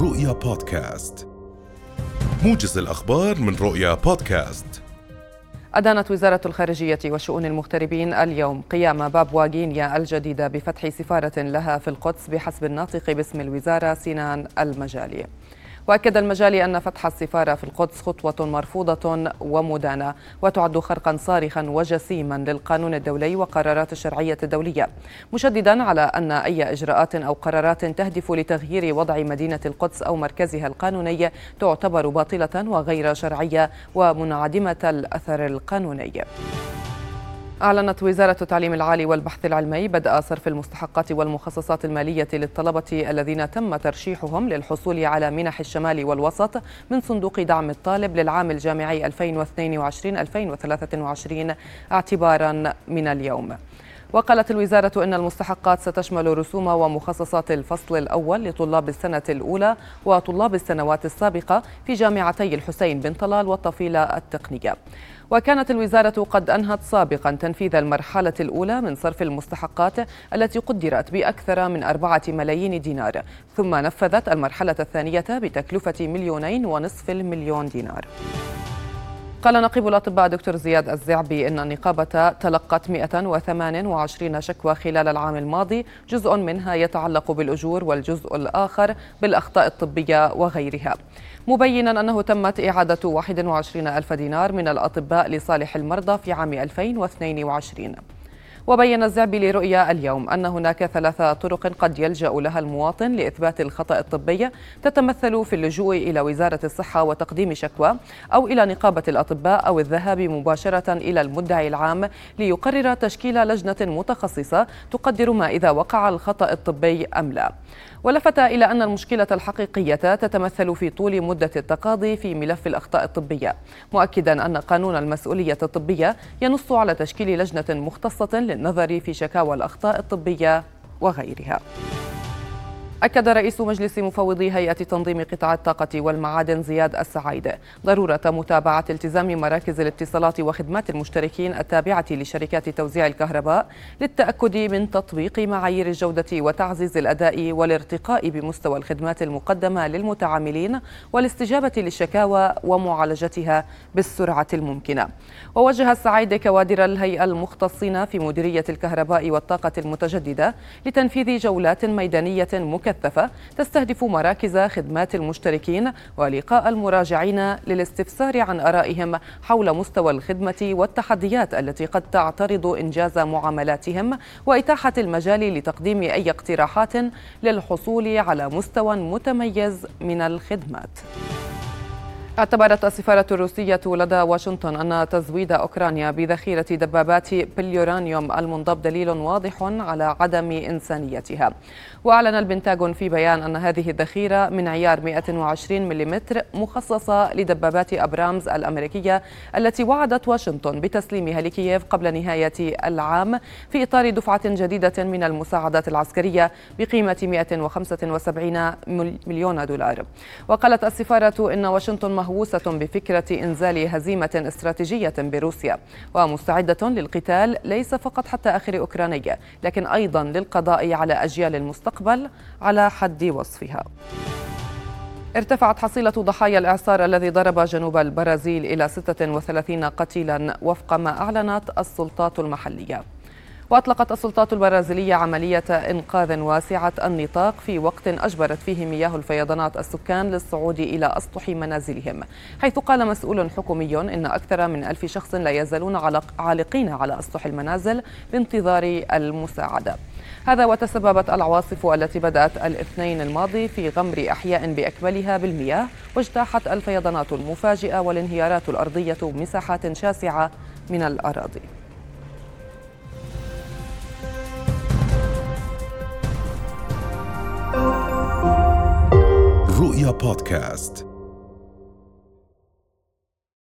رؤيا بودكاست. موجز الأخبار من رؤيا بودكاست. أدانت وزارة الخارجية وشؤون المغتربين اليوم قيام بابوا غينيا الجديدة بفتح سفارة لها في القدس بحسب الناطق باسم الوزارة سنان المجالي. وأكد المجالي أن فتح السفارة في القدس خطوة مرفوضة ومدانة وتعد خرقا صارخا وجسيما للقانون الدولي وقرارات الشرعية الدولية مشددا على أن أي إجراءات أو قرارات تهدف لتغيير وضع مدينة القدس أو مركزها القانوني تعتبر باطلة وغير شرعية ومنعدمة الأثر القانوني. أعلنت وزارة التعليم العالي والبحث العلمي بدء صرف المستحقات والمخصصات المالية للطلبة الذين تم ترشيحهم للحصول على منح الشمال والوسط من صندوق دعم الطالب للعام الجامعي 2022-2023 اعتبارا من اليوم. وقالت الوزارة إن المستحقات ستشمل رسوم ومخصصات الفصل الأول لطلاب السنة الأولى وطلاب السنوات السابقة في جامعتي الحسين بن طلال والطفيلة التقنية وكانت الوزارة قد أنهت سابقا تنفيذ المرحلة الأولى من صرف المستحقات التي قدرت بأكثر من أربعة ملايين دينار ثم نفذت المرحلة الثانية بتكلفة مليونين ونصف المليون دينار. قال نقيب الأطباء دكتور زياد الزعبي إن النقابة تلقت 128 شكوى خلال العام الماضي. جزء منها يتعلق بالأجور والجزء الآخر بالأخطاء الطبية وغيرها. مبينا أنه تمت إعادة 21 ألف دينار من الأطباء لصالح المرضى في عام 2022 وبين الزعبي لرؤيا اليوم أن هناك ثلاث طرق قد يلجأ لها المواطن لإثبات الخطأ الطبي تتمثل في اللجوء إلى وزارة الصحة وتقديم شكوى أو إلى نقابة الأطباء أو الذهاب مباشرة إلى المدعي العام ليقرر تشكيل لجنة متخصصة تقدر ما إذا وقع الخطأ الطبي أم لا. ولفت إلى أن المشكلة الحقيقية تتمثل في طول مدة التقاضي في ملف الأخطاء الطبية مؤكدا أن قانون المسؤولية الطبية ينص على تشكيل لجنة مختصة للنظر في شكاوى الأخطاء الطبية وغيرها. أكد رئيس مجلس مفوضي هيئة تنظيم قطاع الطاقة والمعادن زياد السعيد ضرورة متابعة التزام مراكز الاتصالات وخدمات المشتركين التابعة لشركات توزيع الكهرباء للتأكد من تطبيق معايير الجودة وتعزيز الأداء والارتقاء بمستوى الخدمات المقدمة للمتعاملين والاستجابة للشكاوى ومعالجتها بالسرعة الممكنة. ووجه السعيد كوادر الهيئة المختصين في مديرية الكهرباء والطاقة المتجددة لتنفيذ جولات ميدانية مكثفة مكثفة تستهدف مراكز خدمات المشتركين ولقاء المراجعين للاستفسار عن آرائهم حول مستوى الخدمة والتحديات التي قد تعترض إنجاز معاملاتهم وإتاحة المجال لتقديم أي اقتراحات للحصول على مستوى متميز من الخدمات. اعتبرت السفارة الروسية لدى واشنطن أن تزويد أوكرانيا بذخيرة دبابات باليورانيوم المنضب دليل واضح على عدم إنسانيتها. وأعلن البنتاغون في بيان أن هذه الذخيرة من عيار 120 ملم مخصصة لدبابات أبرامز الأمريكية التي وعدت واشنطن بتسليمها لكييف قبل نهاية العام في إطار دفعة جديدة من المساعدات العسكرية بقيمة 175 مليون دولار. وقالت السفارة إن واشنطن مهووسة بفكرة إنزال هزيمة استراتيجية بروسيا ومستعدة للقتال ليس فقط حتى آخر أوكرانية لكن أيضا للقضاء على أجيال المستقبل على حد وصفها. ارتفعت حصيلة ضحايا الإعصار الذي ضرب جنوب البرازيل إلى 36 قتيلا وفق ما أعلنت السلطات المحلية. وأطلقت السلطات البرازيلية عملية إنقاذ واسعة النطاق في وقت أجبرت فيه مياه الفيضانات السكان للصعود إلى أسطح منازلهم. حيث قال مسؤول حكومي إن أكثر من ألف شخص لا يزالون عالقين على أسطح المنازل بانتظار المساعدة. هذا وتسببت العواصف التي بدأت الاثنين الماضي في غمر أحياء بأكملها بالمياه واجتاحت الفيضانات المفاجئة والانهيارات الأرضية مساحات شاسعة من الأراضي. رؤيا بودكاست